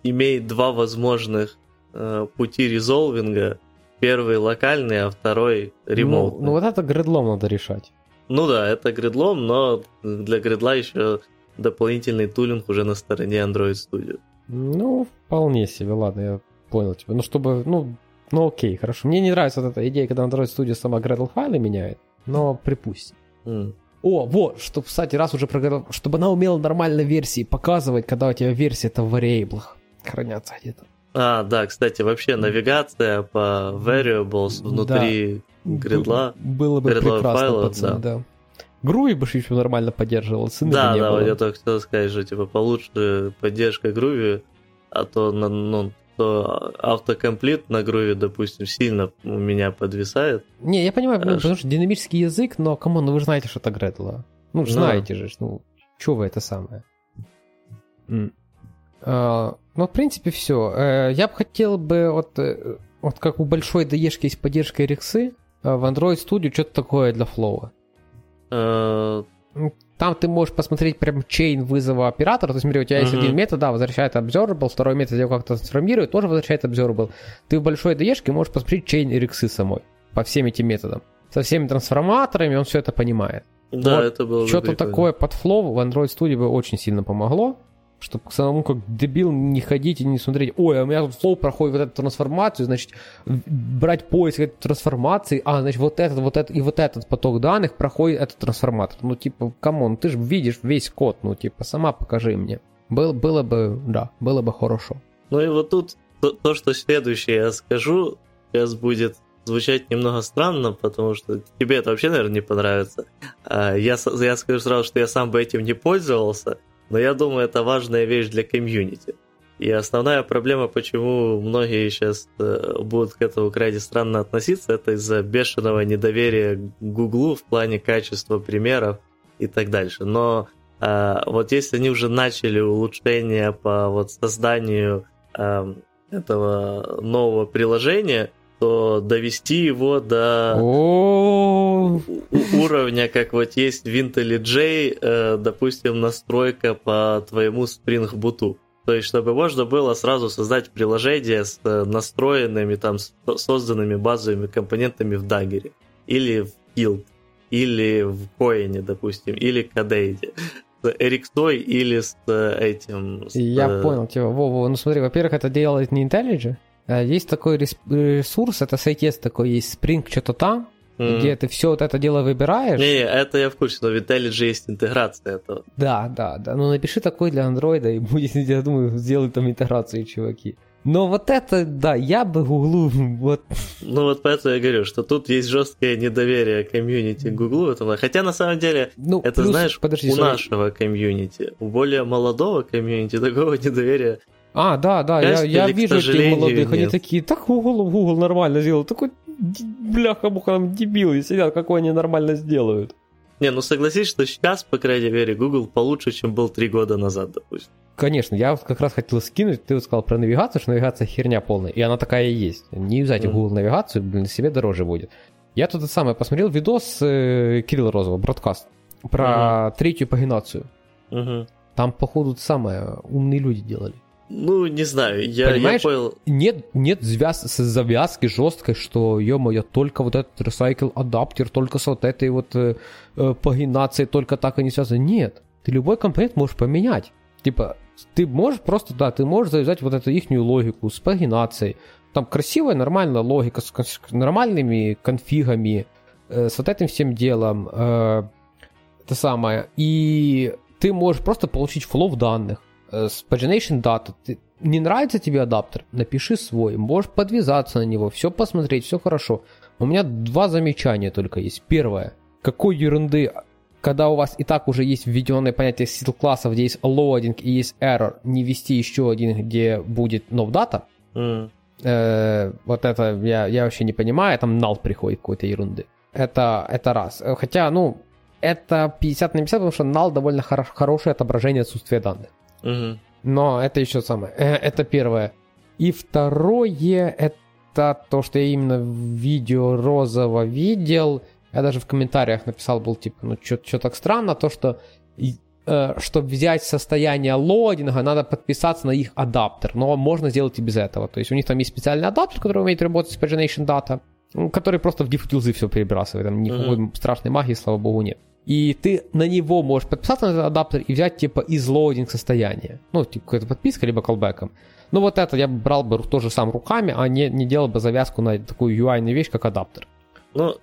имеет два возможных э, пути резолвинга. Первый локальный, а второй ремоут. Ну, ну вот это гридлом надо решать. Ну да, это гридлом, но для гридла еще дополнительный тулинг уже на стороне Android Studio. Ну, вполне себе, ладно, я понял тебя. Ну, чтобы, ну, ну окей, хорошо. Мне не нравится вот эта идея, когда Android Studio сама Gradle файлы меняет, но припустим. Mm. О, вот, что, кстати, раз уже про Gradle, чтобы она умела нормально версии показывать, когда у тебя версия это в variables хранятся где-то. А, да, кстати, вообще навигация по variables внутри да. гридла. Было бы прекрасно, файла, пацаны, да. да. Груви бы еще нормально поддерживал, ссылки Да, да, было. я только хотел сказать, что типа получше поддержка Груви, а то ну, что autocomplete на Groovy, допустим, сильно у меня подвисает. Не, я понимаю, ну, потому что динамический язык, но, come on, ну вы же знаете, что это Gradle. Ну, да. знаете же, ну, что вы это самое. Mm. А, ну, в принципе, все. Э, я бы хотел бы, вот, э, вот как у большой IDE шки есть поддержка Rx, а в Android Studio что-то такое для flow. Uh, там ты можешь посмотреть прям chain вызова оператора. То есть, смотри, у тебя есть uh-huh. один метод, да, возвращает observable, второй метод его как-то трансформирует, тоже возвращает observable. Ты в большой IDE можешь посмотреть chain Rx самой по всем этим методам. Со всеми трансформаторами он все это понимает. Да, вот это было Что-то такое под Flow в Android Studio бы очень сильно помогло. Чтобы самому как дебил не ходить и не смотреть, ой, а у меня тут flow проходит вот эту трансформацию, значит, брать поиск этой трансформации, а, значит, вот этот, вот этот и вот этот поток данных проходит этот трансформатор. Ну, типа, come on, ты же видишь весь код, ну, типа, сама покажи мне. Был, было бы, да, было бы хорошо. Ну и вот тут то, то, что следующее я скажу, сейчас будет звучать немного странно, потому что тебе это вообще, наверное, не понравится. А, я, я скажу сразу, что я сам бы этим не пользовался, но я думаю, это важная вещь для комьюнити. И основная проблема, почему многие сейчас э, будут к этому крайне странно относиться, это из-за бешеного недоверия к Гуглу в плане качества примеров и так дальше. Но э, вот если они уже начали улучшение по вот созданию э, этого нового приложения, то довести его до уровня, как вот есть в IntelliJ, э, допустим, настройка по твоему Spring Boot. То есть, чтобы можно было сразу создать приложение с э, настроенными, там, созданными базовыми компонентами в Dagger, или в Guild, или в Coin, допустим, или Кадейде с Эриксой или с э, этим... С... Я понял тебя. Во, ну смотри, во-первых, это делает не IntelliJ, есть такой ресурс, это сайтец такой есть, Spring что-то там, mm. где ты все вот это дело выбираешь. Не, это я в курсе, но в IntelliJ есть интеграция этого. Да, да, да. Ну напиши такой для андроида, и будет, я думаю, сделают там интеграцию, чуваки. Но вот это, да, я бы гуглу, вот... Ну вот поэтому я говорю, что тут есть жесткое недоверие комьюнити гуглу. Хотя на самом деле, ну, это, плюс, знаешь, подожди, у sorry. нашего комьюнити, у более молодого комьюнити такого недоверия а, да, да, я, я вижу этих молодых, нет. они такие, так Google, Google нормально сделал, такой бляха-муха там дебилы сидят, какой они нормально сделают. Не, ну согласись, что сейчас, по крайней мере, Google получше, чем был три года назад, допустим. Конечно, я как раз хотел скинуть, ты вот сказал про навигацию, что навигация херня полная, и она такая и есть. Не юзайте mm. Google навигацию, блин, себе дороже будет. Я тут самое посмотрел видос э, Кирилла Розова, бродкаст, про mm-hmm. третью пагинацию. Mm-hmm. Там, походу, самое умные люди делали. Ну, не знаю, я, Понимаешь, я понял. Нет, нет звяз, завязки жесткой, что, ё-моё, только вот этот recycle адаптер, только с вот этой вот э, э, пагинацией, только так они связаны. Нет, ты любой компонент можешь поменять. Типа, ты можешь просто, да, ты можешь завязать вот эту ихнюю логику с пагинацией. Там красивая, нормальная логика с, с нормальными конфигами, э, с вот этим всем делом. Э, это самое. И ты можешь просто получить флоу данных с pagination data. Ты, не нравится тебе адаптер? Напиши свой. Можешь подвязаться на него, все посмотреть, все хорошо. У меня два замечания только есть. Первое. Какой ерунды, когда у вас и так уже есть введенное понятие сил классов, где есть loading и есть error, не ввести еще один, где будет novdata. Mm. Э, вот это я, я вообще не понимаю, там null приходит какой-то ерунды. Это, это раз. Хотя, ну, это 50 на 50, потому что null довольно хоро- хорошее отображение отсутствия данных. Угу. Но это еще самое. Э, это первое. И второе, это то, что я именно в видео розово видел. Я даже в комментариях написал, был типа, ну что так странно, то, что э, чтобы взять состояние лодинга, надо подписаться на их адаптер. Но можно сделать и без этого. То есть у них там есть специальный адаптер, который умеет работать с pagination data, который просто в diff utils ы все перебрасывает. Там никакой mm-hmm. страшной магии, слава богу, нет и ты на него можешь подписаться на этот адаптер и взять типа из loading состояния. Ну, типа какая-то подписка, либо callback. Ну, вот это я брал бы тоже сам руками, а не, не делал бы завязку на такую UI ную вещь, как адаптер. Ну,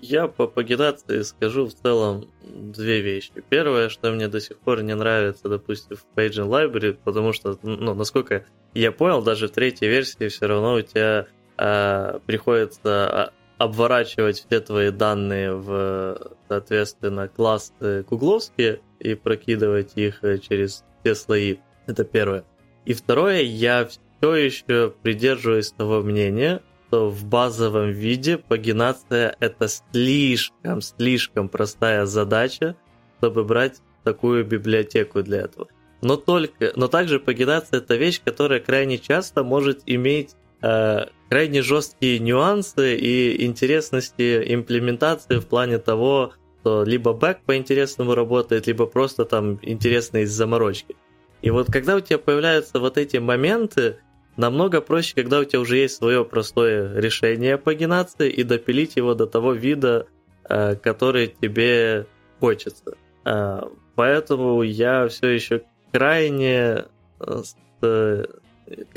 я по пагинации скажу в целом две вещи. Первое, что мне до сих пор не нравится, допустим, в Paging Library, потому что, ну, насколько я понял, даже в третьей версии все равно у тебя э, приходится а, обворачивать все твои данные в, соответственно, классы гугловские и прокидывать их э, через все слои. Это первое. И второе, я все еще придерживаюсь того мнения, что в базовом виде пагинация это слишком, слишком простая задача, чтобы брать такую библиотеку для этого. Но только, но также пагинация это вещь, которая крайне часто может иметь крайне жесткие нюансы и интересности имплементации в плане того, что либо бэк по-интересному работает, либо просто там интересные заморочки. И вот когда у тебя появляются вот эти моменты, намного проще, когда у тебя уже есть свое простое решение пагинации и допилить его до того вида, э, который тебе хочется. Э, поэтому я все еще крайне, э,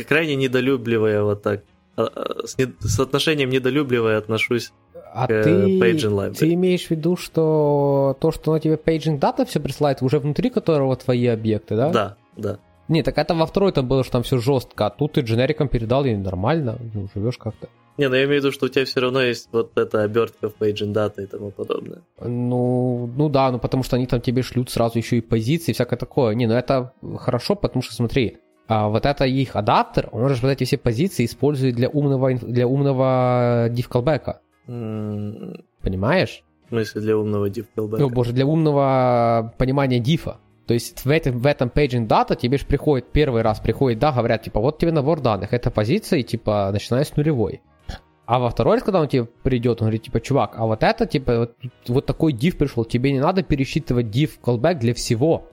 крайне недолюбливая вот так, с, не, с отношением недолюбливая отношусь а к ты, Paging Library. Ты имеешь в виду, что то, что на тебе Paging Data все присылает, уже внутри которого твои объекты, да? Да, да. Не, так это во второй-то было, что там все жестко, а тут ты дженериком передал и нормально, ну, живешь как-то. Не, ну я имею в виду, что у тебя все равно есть вот эта обертка в Paging Data и тому подобное. Ну, ну да, ну потому что они там тебе шлют сразу еще и позиции, всякое такое. Не, ну это хорошо, потому что смотри, а вот это их адаптер, он же вот эти все позиции использует для умного, для умного callback. Mm. Понимаешь? В смысле для умного callback? Ну, боже, для умного понимания дифа. То есть в этом, в этом paging data тебе же приходит, первый раз приходит, да, говорят, типа, вот тебе набор данных, это позиции, типа, начиная с нулевой. А во второй раз, когда он тебе придет, он говорит, типа, чувак, а вот это, типа, вот, вот такой div пришел, тебе не надо пересчитывать div callback для всего.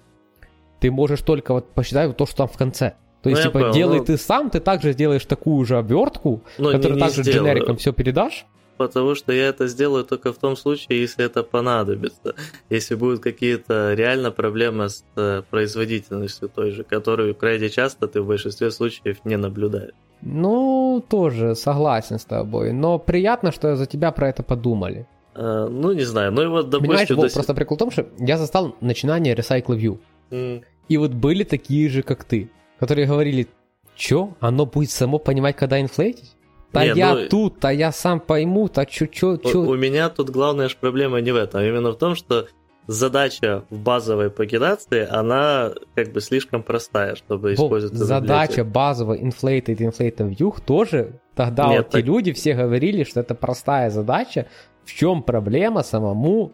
Ты можешь только вот посчитать вот то, что там в конце. То есть, ну, типа, понял, делай ну... ты сам, ты также сделаешь такую же обертку, ну, которую не, не также сделаю. дженериком все передашь. Потому что я это сделаю только в том случае, если это понадобится. Если будут какие-то реально проблемы с э, производительностью той же, которую крайне часто ты в большинстве случаев не наблюдаешь. Ну, тоже согласен с тобой. Но приятно, что за тебя про это подумали. А, ну, не знаю. Ну и вот, допустим... Понимаешь, до... просто прикол в том, что я застал начинание Recycle View. Mm. И вот были такие же, как ты, которые говорили, что, оно будет само понимать, когда инфлейтить? Да не, я ну, тут, а я сам пойму, так чё, чё, чё. У, у меня тут главная же проблема не в этом, а именно в том, что задача в базовой пагинации, она как бы слишком простая, чтобы использовать Задача базовой inflated inflated view тоже, тогда Нет, вот так... те люди все говорили, что это простая задача, в чем проблема самому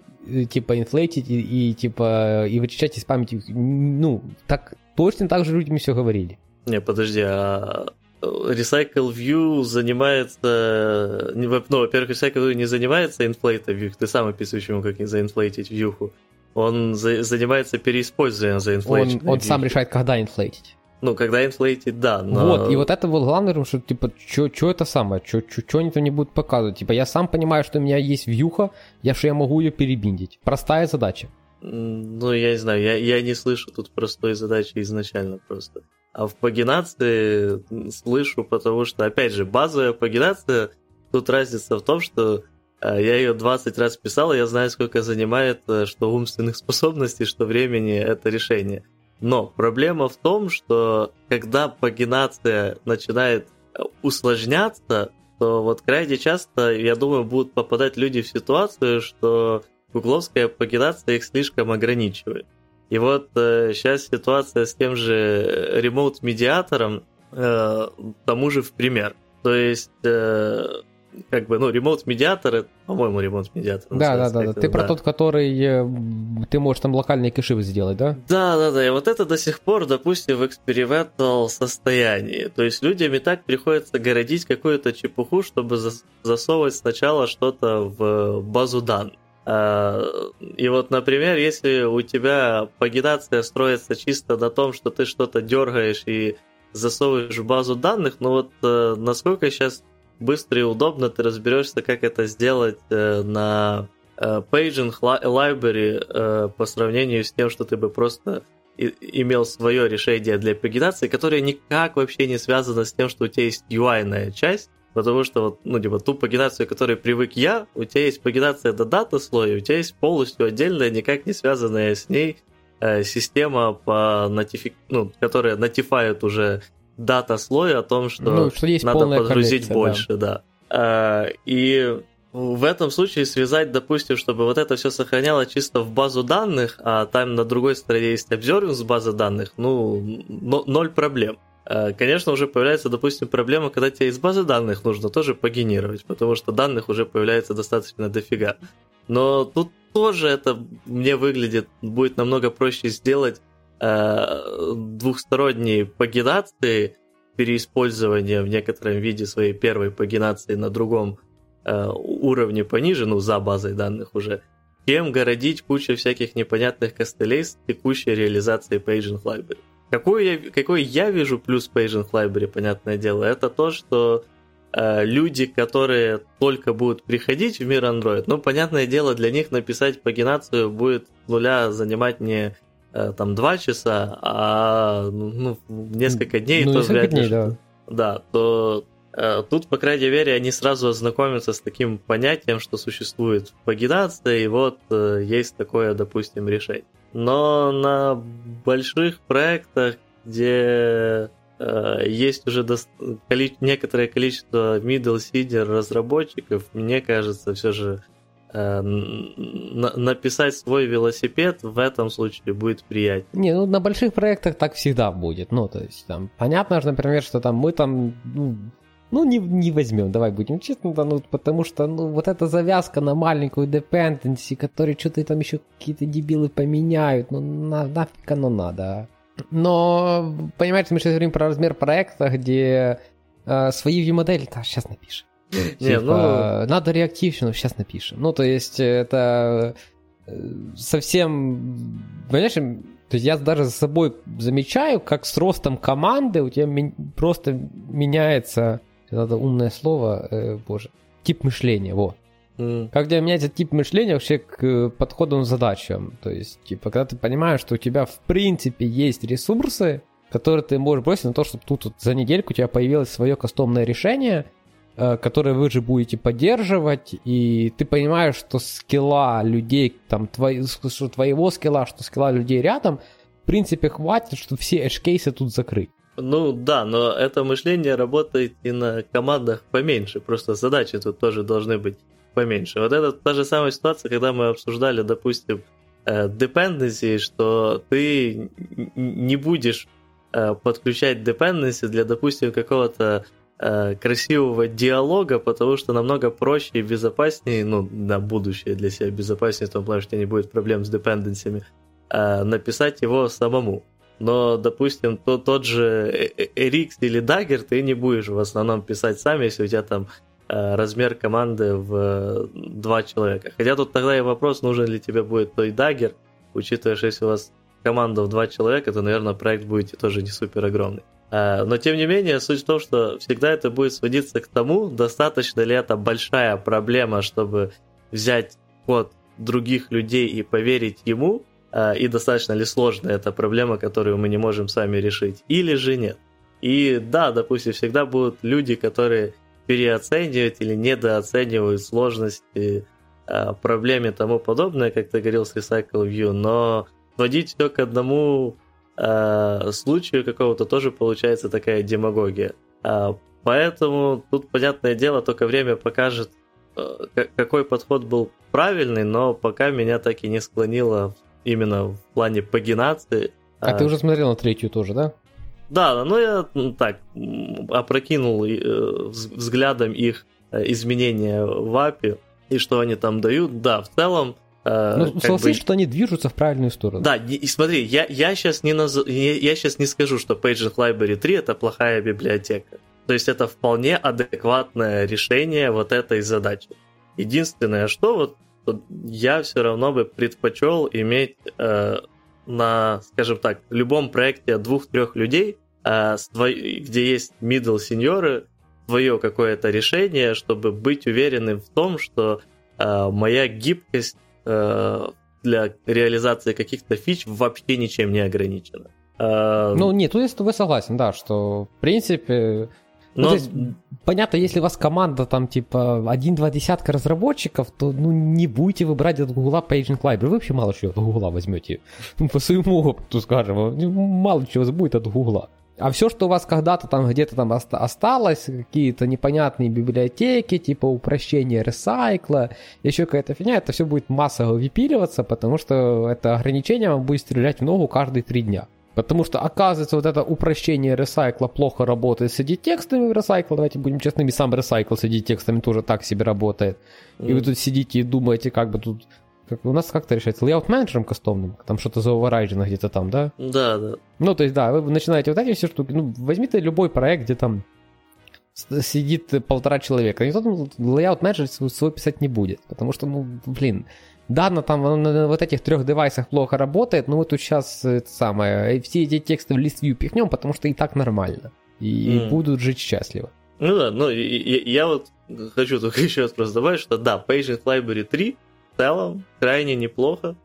типа инфлейтить и, и типа и вычищать из памяти, ну, так точно так же людям все говорили. Не, подожди, а Recycle View занимается... Ну, во-первых, Recycle View не занимается инфлейтом вью, ты сам описываешь ему, как заинфлейтить вьюху. Он за, занимается переиспользованием заинфлейтить. Он, он сам решает, когда инфлейтить. Ну, когда инфлейтить, да, но... Вот, и вот это вот главное, что, типа, что это самое, что они там не будут показывать. Типа, я сам понимаю, что у меня есть вьюха, я что я могу ее перебиндить. Простая задача. Ну, я не знаю, я, я не слышу тут простой задачи изначально просто. А в пагинации слышу, потому что, опять же, базовая пагинация, тут разница в том, что э, я ее 20 раз писал, и я знаю, сколько занимает э, что умственных способностей, что времени это решение. Но проблема в том, что когда пагинация начинает э, усложняться, то вот крайне часто, я думаю, будут попадать люди в ситуацию, что гугловская пагинация их слишком ограничивает. И вот э, сейчас ситуация с тем же ремоут-медиатором э, тому же в пример. То есть, э, как бы, ну, ремоут-медиатор, по-моему, ремоут-медиатор. Да, да, да, да. Ты да. про тот, который э, ты можешь там локальные кэши сделать, да? Да, да, да. И вот это до сих пор, допустим, в экспериментал состоянии. То есть людям и так приходится городить какую-то чепуху, чтобы засовывать сначала что-то в базу данных. А, и вот, например, если у тебя пагинация строится чисто на том, что ты что-то дергаешь и засовываешь в базу данных, ну вот э, насколько сейчас быстро и удобно ты разберешься, как это сделать э, на э, library по сравнению с тем, что ты бы просто имел свое решение для пагинации, которое никак вообще не связано с тем, что у тебя есть UI-ная часть, Потому что, вот, ну, типа, ту пагинацию, к которой привык я, у тебя есть пагинация до дата слоя, у тебя есть полностью отдельная, никак не связанная с ней э, система, по нотифи... ну, которая нотифает уже дата слоя о том, что, ну, что есть надо подгрузить больше, да. да. Э, и в этом случае связать, допустим, чтобы вот это все сохраняло чисто в базу данных, а там на другой стороне есть observing с базы данных, ну, ноль проблем. Э, конечно, уже появляется, допустим, проблема, когда тебе из базы данных нужно тоже погенерировать, потому что данных уже появляется достаточно дофига. Но тут тоже это мне выглядит, будет намного проще сделать э, двухсторонние пагинации, переиспользование в некотором виде своей первой пагинации на другом э, уровне пониже, ну, за базой данных уже, чем городить кучу всяких непонятных костылей с текущей реализацией Paging Library. Какой я, какой я вижу плюс Paging Library, понятное дело, это то, что э, люди, которые только будут приходить в мир Android, ну, понятное дело, для них написать пагинацию будет нуля занимать не там два часа, а ну, несколько дней, ну, то несколько вряд ли. дней, да. Да, то э, тут, по крайней мере, они сразу ознакомятся с таким понятием, что существует пагинация, и вот э, есть такое, допустим, решение. Но на больших проектах, где э, есть уже дос- коли- некоторое количество middle senior разработчиков, мне кажется, все же э, написать свой велосипед в этом случае будет приятнее. Не, ну на больших проектах так всегда будет. Ну, то есть там понятно, что, например, что там мы там, ну, ну не, не возьмем, давай будем честно, да, ну, потому что, ну, вот эта завязка на маленькую dependency, которые что-то там еще какие-то дебилы поменяют, ну, на, нафиг оно надо, а? Но, понимаете, мы сейчас говорим про размер проекта, где э, свои view-модели, да, сейчас напишем. Типа, ну- надо реактивщину, сейчас напишем. Ну, то есть, это э, совсем, понимаешь, то есть я даже за собой замечаю, как с ростом команды у тебя ми- просто меняется, надо умное слово, э, боже, тип мышления, вот. М, Как у тебя меняется тип мышления вообще к подходам к задачам. То есть, типа, когда ты понимаешь, что у тебя в принципе есть ресурсы, которые ты можешь бросить на то, чтобы тут вот за недельку у тебя появилось свое кастомное решение, э, которое вы же будете поддерживать, и ты понимаешь, что скилла людей, там, твои, что твоего скилла, что скилла людей рядом, в принципе, хватит, чтобы все edge-кейсы тут закрыть. Ну да, но это мышление работает и на командах поменьше, просто задачи тут тоже должны быть поменьше. Вот это та же самая ситуация, когда мы обсуждали, допустим, э, dependency, что ты не будешь э, подключать dependency для, допустим, какого-то красивого диалога, потому что намного проще и безопаснее, ну, на будущее для себя безопаснее, в том плане, что не будет проблем с депенденсиями, э, написать его самому. Но, допустим, то, тот же э- э- или Dagger ты не будешь в основном писать сам, если у тебя там э, размер команды в э, два человека. Хотя тут тогда и вопрос, нужен ли тебе будет той Dagger, учитывая, что если у вас команда в два человека, то, наверное, проект будет тоже не супер огромный. Э, Но, тем не менее, суть в том, что всегда это будет сводиться к тому, достаточно ли это большая проблема, чтобы взять код других людей и поверить ему, э, и достаточно ли сложная эта проблема, которую мы не можем сами решить, или же нет. И да, допустим, всегда будут люди, которые переоценивают или недооценивают сложности э, проблем и тому подобное, как ты говорил с Recycle View, но сводить все к одному э, случаю какого-то тоже получается такая демагогия. А, поэтому тут, понятное дело, только время покажет, э, какой подход был правильный, но пока меня так и не склонило именно в плане пагинации. А ты уже смотрел на третью тоже, да? Да, ну я так опрокинул э, вз- взглядом их э, изменения в API и что они там дают. Да, в целом. Э, Ну, согласись, бы- что они движутся в правильную сторону. да, и, смотри, я, я, сейчас не наз... я, сейчас не скажу, что Paging Library 3 это плохая библиотека. То есть это вполне адекватное решение вот этой задачи. Единственное, что вот, я все равно бы предпочел иметь э, на, скажем так, любом проекте двух-трех людей, э, твой- где есть middle сеньоры, свое какое-то решение, чтобы быть уверенным в том, что э, моя гибкость для реализации каких-то фич вообще ничем не ограничена. Э, Ну, нет, тут я с тобой согласен, да, что, в принципе, ну, но- то есть, понятно, если у вас команда там типа один-два десятка разработчиков, то ну не будете вы брать от Гугла Paging Library. Вы вообще мало чего от Гугла возьмете. Ну, По своему опыту скажем, ну, мало чего будет от Гугла. А все, что у вас когда-то там где-то там оста- осталось, какие-то непонятные библиотеки, типа упрощение ресайкла, еще какая-то фигня, это все будет массово выпиливаться, потому что это ограничение вам будет стрелять в ногу каждые три дня. Потому что, оказывается, вот это упрощение ресайкла плохо работает с ID-текстами в ресайкл. Давайте будем честными, сам ресайкл с ID-текстами тоже так себе работает. И вы тут сидите и думаете, как бы тут... Как, у нас как это решается? Layout менеджером кастомным? Там что-то заоверайджено где-то там, да? Да, да. Ну, то есть, да, вы начинаете вот эти все штуки. Ну, возьмите любой проект, где там сидит полтора человека. Никто там layout менеджер свой писать не будет. Потому что, ну, блин, да, на, там, на, вот этих трех девайсах плохо работает, но мы тут сейчас это самое, и все эти тексты в лист view пихнем, потому что и так нормально. И Мгм. будут жить счастливо. Ну да, ну и- я вот хочу только еще раз просто добавить, что да, Paging Library 3 в целом крайне неплохо.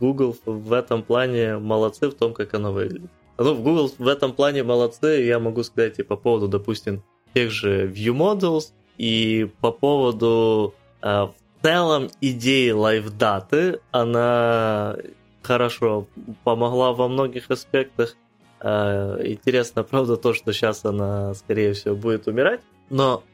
Google в этом плане молодцы в том, как оно выглядит. Ну, в Google в этом плане молодцы, я могу сказать и по поводу, допустим, тех же View Models, и по поводу в целом идеи лайфдаты, она хорошо помогла во многих аспектах. Интересно, правда, то, что сейчас она, скорее всего, будет умирать, но,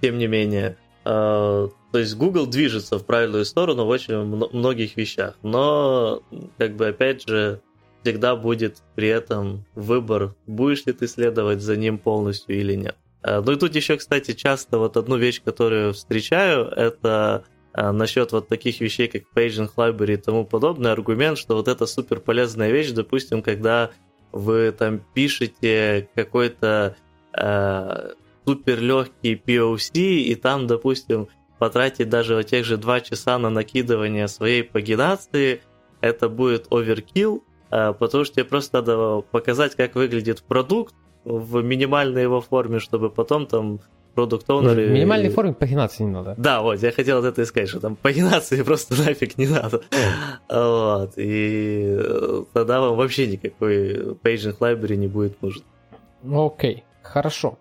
тем не менее, то есть Google движется в правильную сторону в очень многих вещах, но, как бы, опять же, всегда будет при этом выбор, будешь ли ты следовать за ним полностью или нет. Э, ну и тут еще, кстати, часто вот одну вещь, которую встречаю, это э, насчет вот таких вещей, как Paging Library и тому подобное, аргумент, что вот это супер полезная вещь, допустим, когда вы там пишете какой-то э, супер легкий POC, и там, допустим, потратить даже тех же 2 часа на накидывание своей пагинации, это будет оверкилл, э, потому что тебе просто надо показать, как выглядит продукт в минимальной его форме, чтобы потом там продукт оунеры... В минимальной форме пагинации не надо. Да, вот, я хотел это и сказать, что там пагинации просто нафиг не надо. вот, и тогда вам вообще никакой paging library не будет нужен. Окей, хорошо.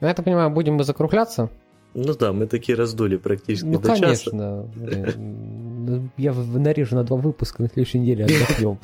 Ну, я так понимаю, будем мы закругляться? Ну да, мы такие раздули практически ну, до конечно. часа. Я нарежу на два выпуска на следующей неделе отдохнем.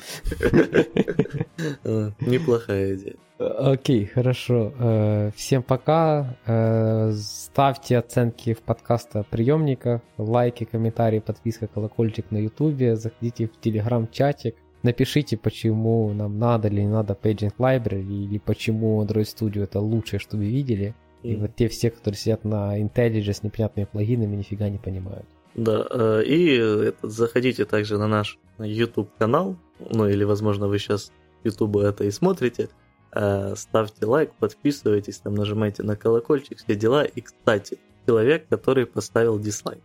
Э, неплохая идея. Окей, хорошо. Э, всем пока. Э, ставьте оценки в подкаста приемника, лайки, комментарии, подписка, колокольчик на ютубе. Заходите в телеграм-чатик. Напишите, почему нам надо или не надо Paging Library, или почему Android Studio это лучшее, что вы видели. И вот те все, которые сидят на IntelliJ с непонятными плагинами, нифига не понимают. Да, э, и этот, заходите также на наш YouTube канал, ну или, возможно, вы сейчас YouTube это и смотрите. Э, ставьте лайк, подписывайтесь, там нажимайте на колокольчик, все дела. И, кстати, человек, который поставил дизлайк.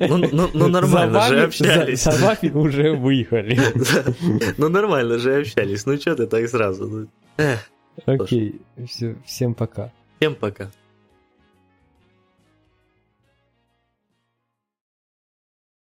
Ну, ну, ну нормально за же общались. За, за вами уже выехали. Ну нормально же общались. Ну что ты так сразу? Окей, все, всем пока. Всем пока.